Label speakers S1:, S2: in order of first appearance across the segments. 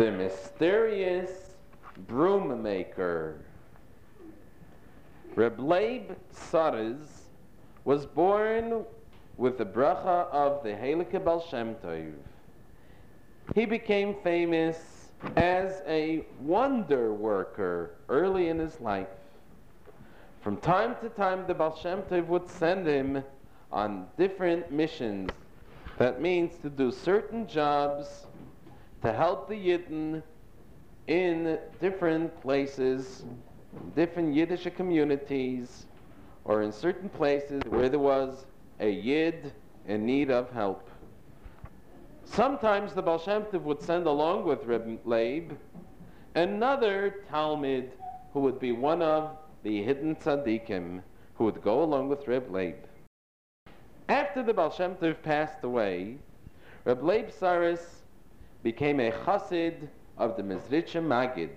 S1: the mysterious broom maker. Reb Leib Saras was born with the bracha of the Heilige Baal Shem Tov. He became famous as a wonder worker early in his life. From time to time, the Baal Shem Tov would send him on different missions. That means to do certain jobs to help the Yidden in different places, different Yiddish communities, or in certain places where there was a Yid in need of help. Sometimes the Baal Shem Tov would send along with Reb Leib another talmid who would be one of the hidden tzaddikim who would go along with Reb Leib. After the Baal Shem Tov passed away, Reb Leib Saras became a chassid of the Mezritcher Maggid.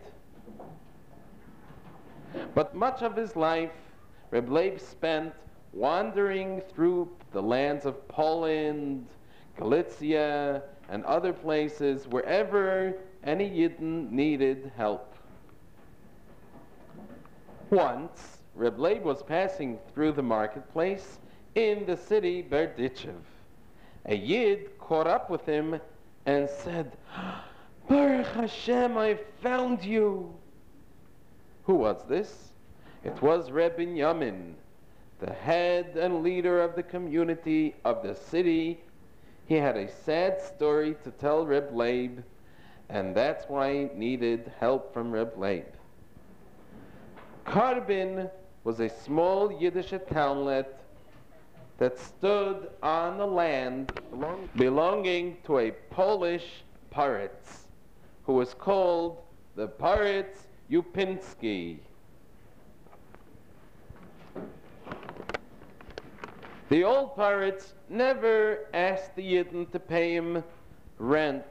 S1: But much of his life, Reb Leib spent wandering through the lands of Poland, Galicia, and other places, wherever any Yidden needed help. Once, Reb Leib was passing through the marketplace in the city Berdichev. A Yid caught up with him and said, Baruch Hashem, I found you. Who was this? It was Reb Yamin, the head and leader of the community of the city. He had a sad story to tell Reb Leib, and that's why he needed help from Reb Leib. Karbin was a small Yiddish townlet that stood on the land belonging to a Polish Paritz who was called the Paritz Upinski. The old Paritz never asked the Yidden to pay him rent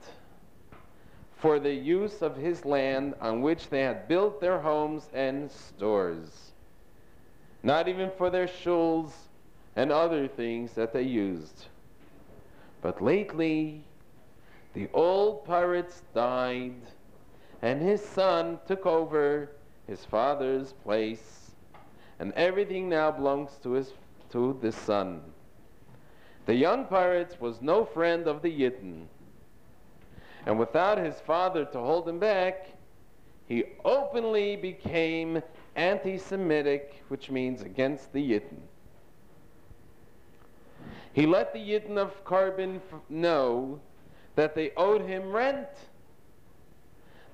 S1: for the use of his land on which they had built their homes and stores. Not even for their shuls and other things that they used. But lately, the old Paritz died, and his son took over his father's place, and everything now belongs to his to the son. The young Paritz was no friend of the Yidden, and without his father to hold him back, he openly became anti-Semitic, which means against the Yidden. He let the Yidden of Karbin know that they owed him rent.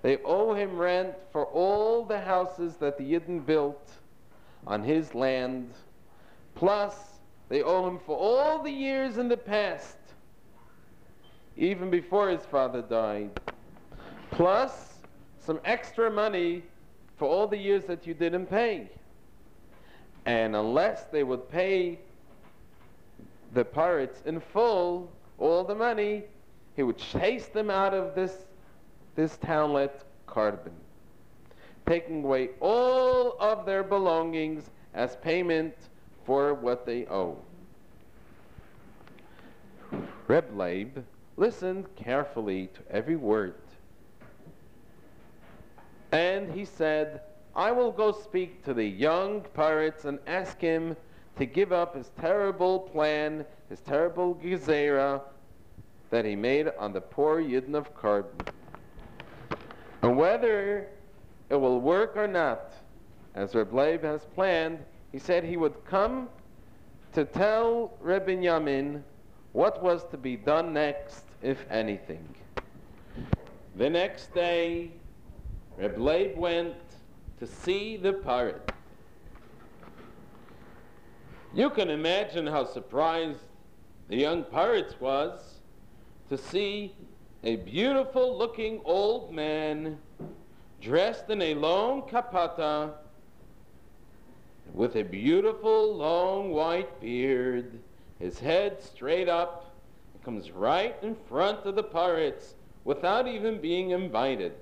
S1: They owe him rent for all the houses that the Yidden built on his land. Plus, they owe him for all the years in the past, even before his father died. Plus, some extra money for all the years that you didn't pay. And unless they would pay the Paritz in full, all the money, he would chase them out of this, this townlet, Karbin, taking away all of their belongings as payment for what they owe. Reb Leib listened carefully to every word. And he said, I will go speak to the young Paritz and ask him to give up his terrible plan, his terrible gezerah that he made on the poor Yidden of Karbin. And whether it will work or not, as Reb has planned, he said he would come to tell Reb Yamin what was to be done next, if anything. The next day, Reb went to see the Paritz. You can imagine how surprised the young Paritz was to see a beautiful looking old man dressed in a long kapata with a beautiful long white beard, his head straight up, comes right in front of the Paritz without even being invited.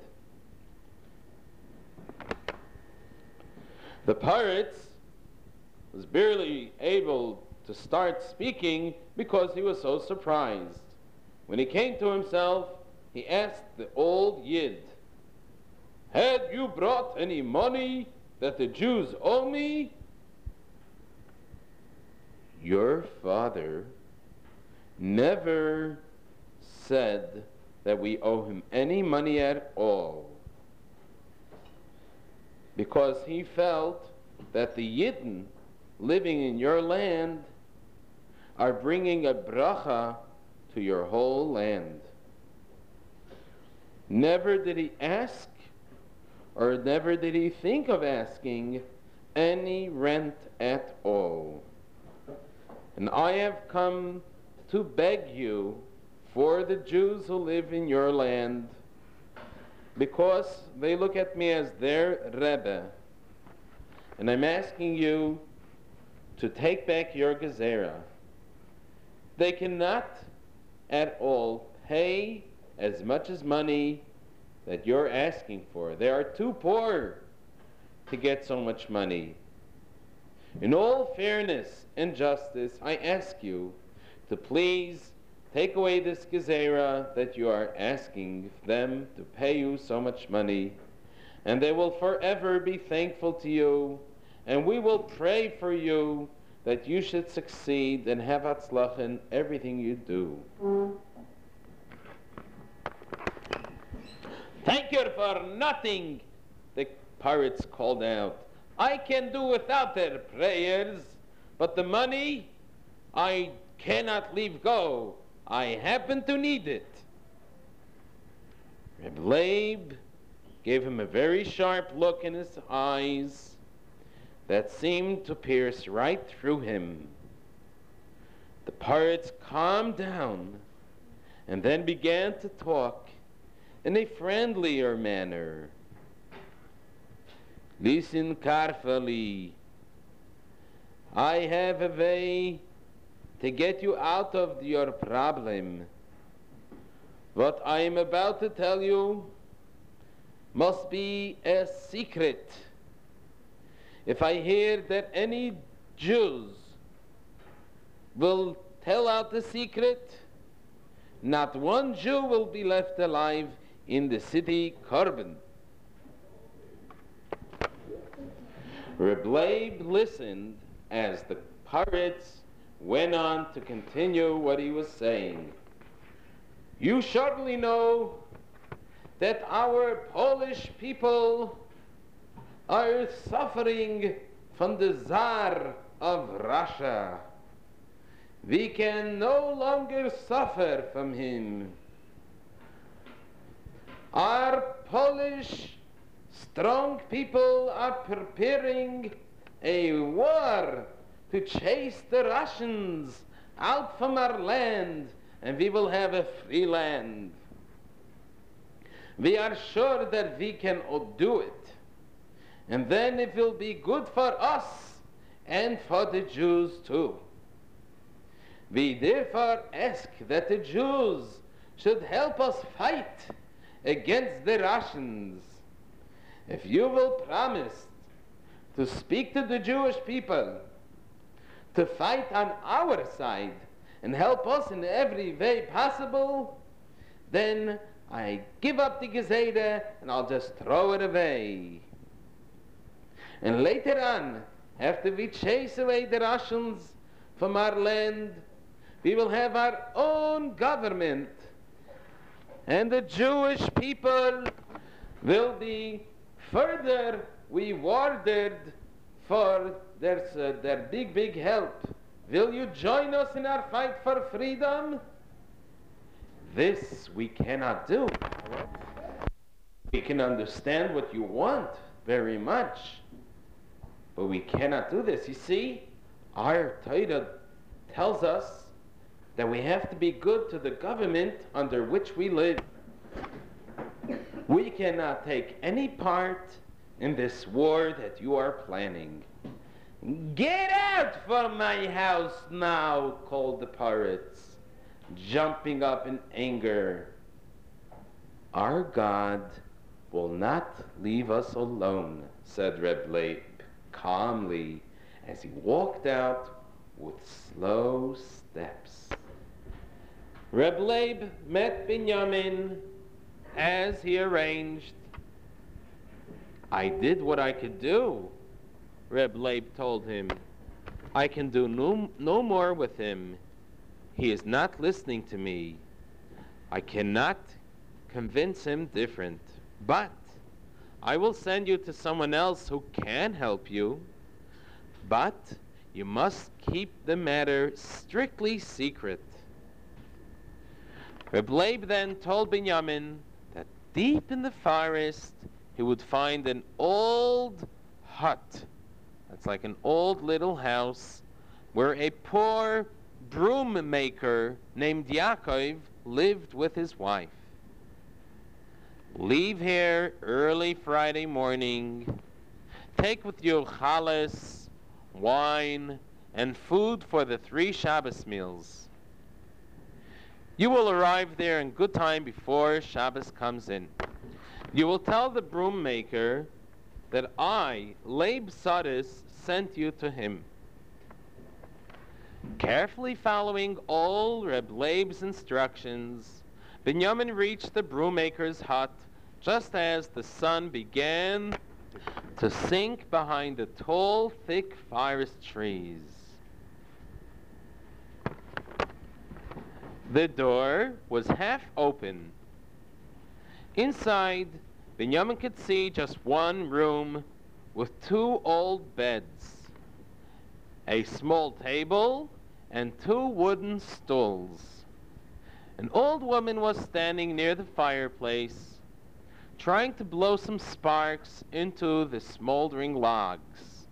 S1: The Paritz was barely able to start speaking because he was so surprised. When he came to himself, he asked the old Yid, Had you brought any money that the Jews owe me? Your father never said that we owe him any money at all because he felt that the Yidden living in your land are bringing a bracha to your whole land. Never did he ask or never did he think of asking any rent at all. And I have come to beg you for the Jews who live in your land because they look at me as their Rebbe. And I'm asking you to take back your Gezerah. They cannot at all pay as much as money that you're asking for. They are too poor to get so much money. In all fairness and justice, I ask you to please take away this gezerah that you are asking them to pay you so much money, and they will forever be thankful to you, and we will pray for you that you should succeed and have atzlach in everything you do. Thank you for nothing, the Paritz called out. I can do without their prayers, but the money I cannot leave go. I happen to need it. Reb Leib gave him a very sharp look in his eyes that seemed to pierce right through him. The Paritz calmed down and then began to talk in a friendlier manner. Listen carefully. I have a way to get you out of your problem. What I am about to tell you must be a secret. If I hear that any Jews will tell out the secret, not one Jew will be left alive in the city Korban. Reb Leib listened as the Paritz went on to continue what he was saying. You surely know that our Polish people are suffering from the Tsar of Russia. We can no longer suffer from him. Our Polish strong people are preparing a war to chase the Russians out from our land and we will have a free land. We are sure that we can do it. And then it will be good for us and for the Jews too. We therefore ask that the Jews should help us fight against the Russians. If you will promise to speak to the Jewish people, to fight on our side and help us in every way possible, then I give up the Gezerah and I'll just throw it away. And later on, after we chase away the Russians from our land, we will have our own government. And the Jewish people will be further rewarded for their, uh, their big, big help. Will you join us in our fight for freedom? This we cannot do. We can understand what you want very much. But we cannot do this. You see, our Torah tells us that we have to be good to the government under which we live. We cannot take any part in this war that you are planning. Get out from my house now, called the Paritz, jumping up in anger. Our God will not leave us alone, said Reb Leib calmly as he walked out with slow steps. Reb Leib met Binyamin as he arranged. I did what I could do, Reb Leib told him. I can do no, no more with him. He is not listening to me. I cannot convince him different. But I will send you to someone else who can help you. But you must keep the matter strictly secret. Reb Leib then told Binyamin that deep in the forest he would find an old hut. That's like an old little house where a poor broom maker named Yaakov lived with his wife. Leave here early Friday morning. Take with you challah, wine, and food for the three Shabbos meals. You will arrive there in good time before Shabbos comes in. You will tell the broom maker that I, Leib Sadis, sent you to him. Carefully following all Reb Leib's instructions, Binyamin reached the broommaker's hut just as the sun began to sink behind the tall, thick forest trees. The door was half open. Inside, Binyamin could see just one room with two old beds, a small table, and two wooden stools. An old woman was standing near the fireplace, trying to blow some sparks into the smoldering logs.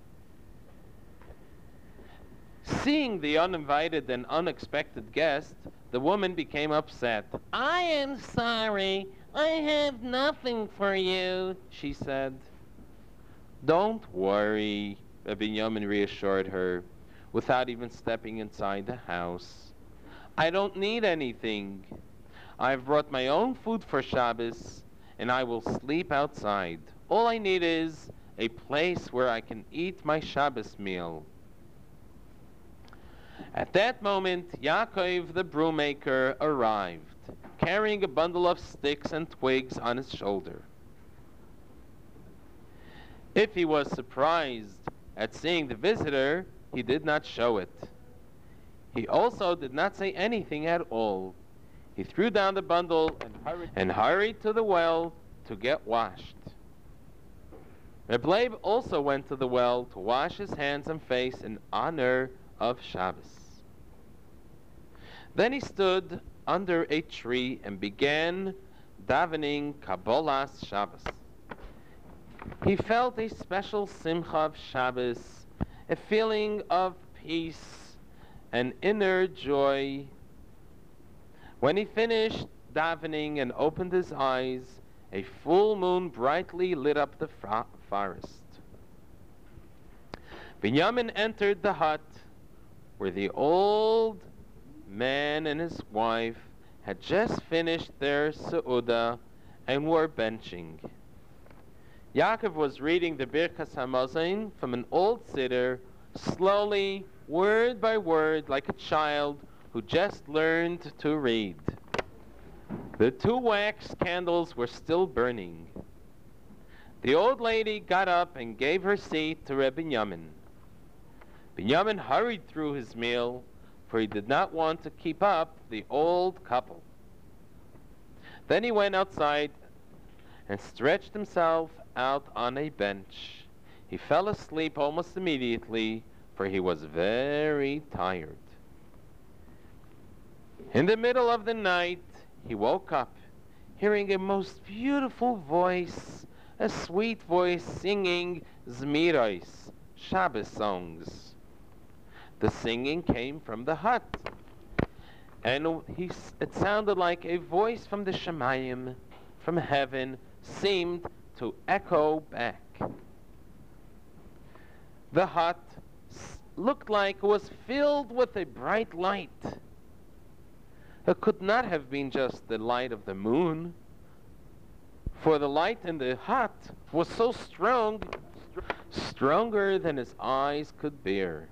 S1: Seeing the uninvited and unexpected guest, the woman became upset. I am sorry. I have nothing for you, she said. Don't worry, Binyamin reassured her without even stepping inside the house. I don't need anything. I've brought my own food for Shabbos, and I will sleep outside. All I need is a place where I can eat my Shabbos meal. At that moment, Yaakov the broommaker arrived, carrying a bundle of sticks and twigs on his shoulder. If he was surprised at seeing the visitor, he did not show it. He also did not say anything at all. He threw down the bundle and hurried, and hurried to the well to get washed. Reb Leib also went to the well to wash his hands and face in honor of Shabbos. Then he stood under a tree and began davening Kabbalas Shabbos. He felt a special simcha of Shabbos a feeling of peace and inner joy. When he finished davening and opened his eyes, a full moon brightly lit up the fra- forest. Binyamin entered the hut where the old man and his wife had just finished their seudah and were benching. Yaakov was reading the Birkas Hamazon from an old siddur, slowly, word by word, like a child who just learned to read. The two wax candles were still burning. The old lady got up and gave her seat to Reb Binyamin. Binyamin hurried through his meal, for he did not want to keep up the old couple. Then he went outside and stretched himself out on a bench. He fell asleep almost immediately, for he was very tired. In the middle of the night, he woke up, hearing a most beautiful voice, a sweet voice singing Zmiros, Shabbos songs. The singing came from the hut, and he, it sounded like a voice from the Shemayim, from heaven, seemed to echo back. The hut looked like was filled with a bright light. It could not have been just the light of the moon, for the light in the hut was so strong, stronger than his eyes could bear.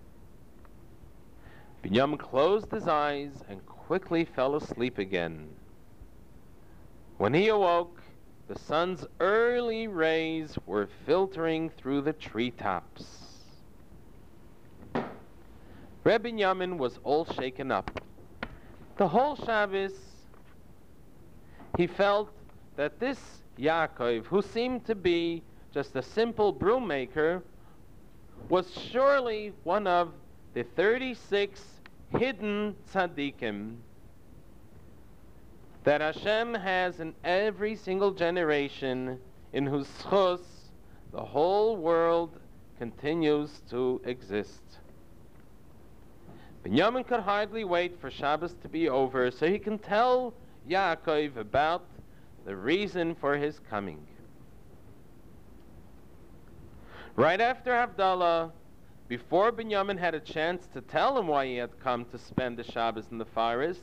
S1: Binyam closed his eyes and quickly fell asleep again. When he awoke, the sun's early rays were filtering through the treetops. Reb Yamin was all shaken up. The whole Shabbos, he felt that this Yaakov, who seemed to be just a simple broom maker, was surely one of the 36 hidden tzaddikim that Hashem has in every single generation in whose schus the whole world continues to exist. Binyamin could hardly wait for Shabbos to be over so he can tell Yaakov about the reason for his coming. Right after Havdalah, before Binyamin had a chance to tell him why he had come to spend the Shabbos in the forest,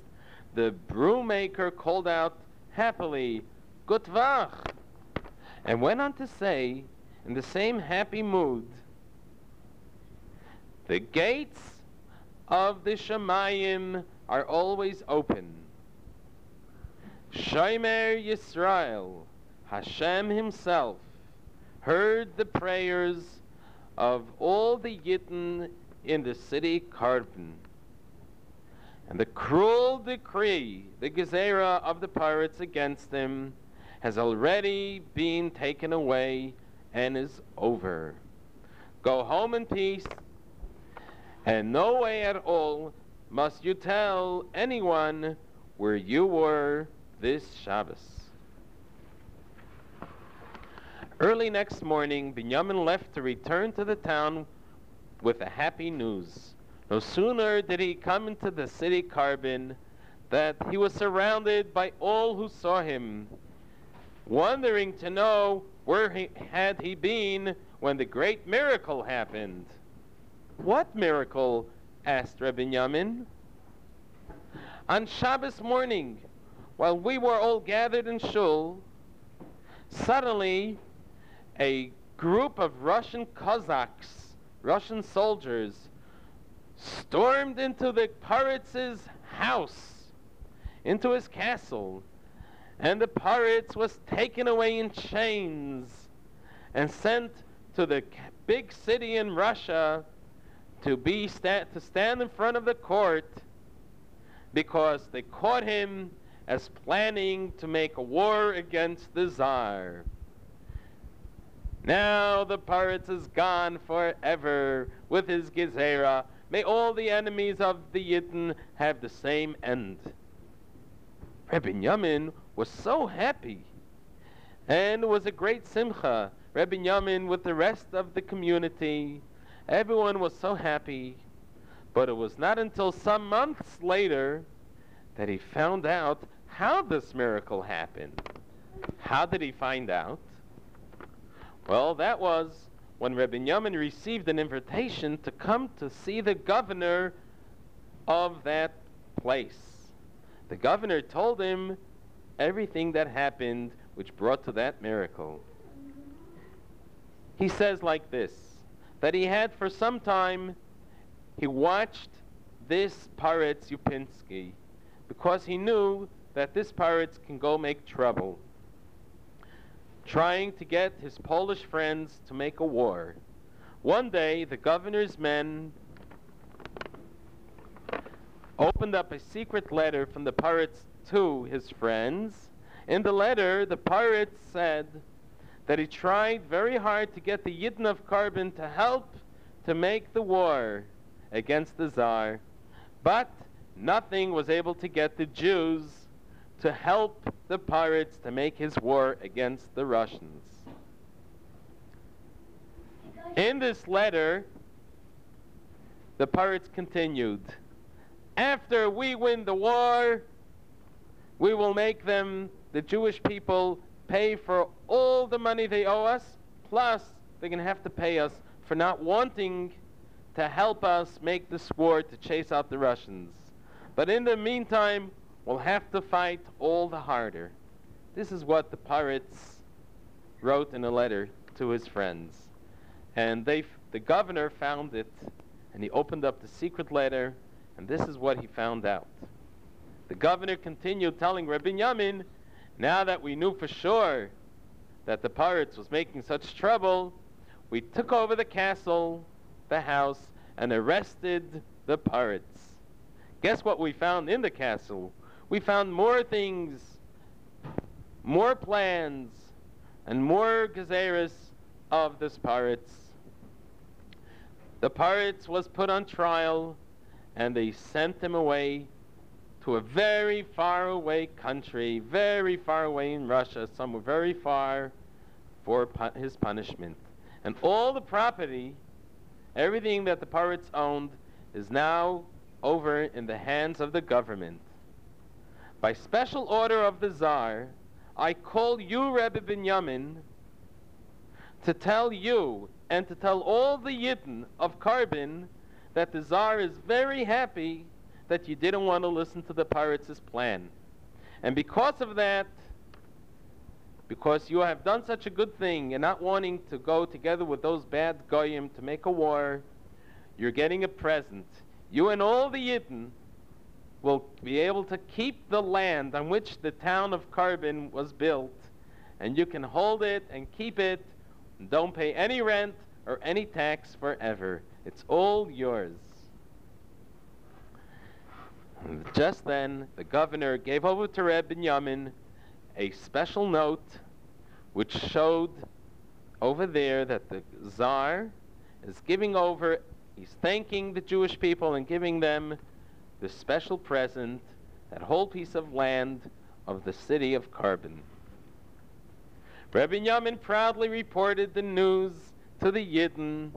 S1: the broommaker called out happily, Gutvach, and went on to say, in the same happy mood, the gates of the Shemayim are always open. Shomer Yisrael, Hashem himself, heard the prayers of all the Yidden in the city Karban. And the cruel decree, the gezerah of the Paritz against him, has already been taken away and is over. Go home in peace, and no way at all must you tell anyone where you were this Shabbos. Early next morning, Binyamin left to return to the town with the happy news. No sooner did he come into the city Karban that he was surrounded by all who saw him, wondering to know where he, had he been when the great miracle happened. What miracle? asked Rabbi Yamin. On Shabbos morning, while we were all gathered in shul, suddenly a group of Russian Cossacks, Russian soldiers, stormed into the pirate's house, into his castle, and the Paritz was taken away in chains and sent to the big city in Russia to be sta- to stand in front of the court because they caught him as planning to make a war against the Tsar. Now the Paritz is gone forever with his Gezerah May all the enemies of the Yidden have the same end. Rabbi Yamin was so happy, and was a great simcha. Rabbi Yamin with the rest of the community, everyone was so happy. But it was not until some months later that he found out how this miracle happened. How did he find out? Well, that was when Rabbi Yamin received an invitation to come to see the governor of that place. The governor told him everything that happened which brought to that miracle. He says like this, that he had for some time, he watched this pirate Yupinsky because he knew that this pirate can go make trouble trying to get his Polish friends to make a war. One day, the governor's men opened up a secret letter from the Paritz to his friends. In the letter, the Paritz said that he tried very hard to get the Yidden of Karban to help to make the war against the Tsar, but nothing was able to get the Jews to help the Paritz to make his war against the Russians. In this letter, the Paritz continued, after we win the war, we will make them, the Jewish people, pay for all the money they owe us, plus they're going to have to pay us for not wanting to help us make this war to chase out the Russians. But in the meantime, we'll have to fight all the harder. This is what the Paritz wrote in a letter to his friends. And they, the governor found it, and he opened up the secret letter, and this is what he found out. The governor continued telling Rabbi Yamin, now that we knew for sure that the Paritz was making such trouble, we took over the castle, the house, and arrested the Paritz. Guess what we found in the castle? We found more things, more plans, and more gazeras of the Paritz. The Paritz was put on trial, and they sent him away to a very far away country, very far away in Russia, somewhere very far for pu- his punishment. And all the property, everything that the Paritz owned, is now over in the hands of the government. By special order of the Tsar, I call you, Rebbe Binyamin, to tell you and to tell all the Yidden of Karbin that the Tsar is very happy that you didn't want to listen to the pirates' plan. And because of that, because you have done such a good thing and not wanting to go together with those bad goyim to make a war, you're getting a present. You and all the Yidden will be able to keep the land on which the town of Carbon was built, and you can hold it and keep it. And don't pay any rent or any tax forever. It's all yours. Just then, the governor gave over to Reb Binyamin a special note which showed over there that the czar is giving over, he's thanking the Jewish people and giving them the special present, that whole piece of land of the city of Karbin. Reb Binyamin proudly reported the news to the Yidden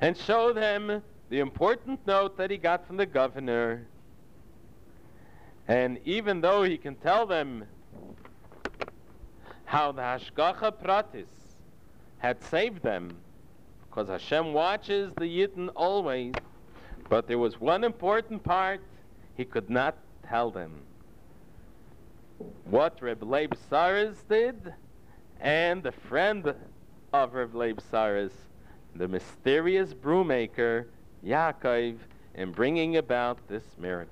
S1: and showed them the important note that he got from the governor. And even though he can tell them how the Hashgacha Pratis had saved them, because Hashem watches the Yidden always, but there was one important part he could not tell them. What Reb Leib Saris did, and the friend of Reb Leib Saris, the mysterious broommaker, Yaakov, in bringing about this miracle.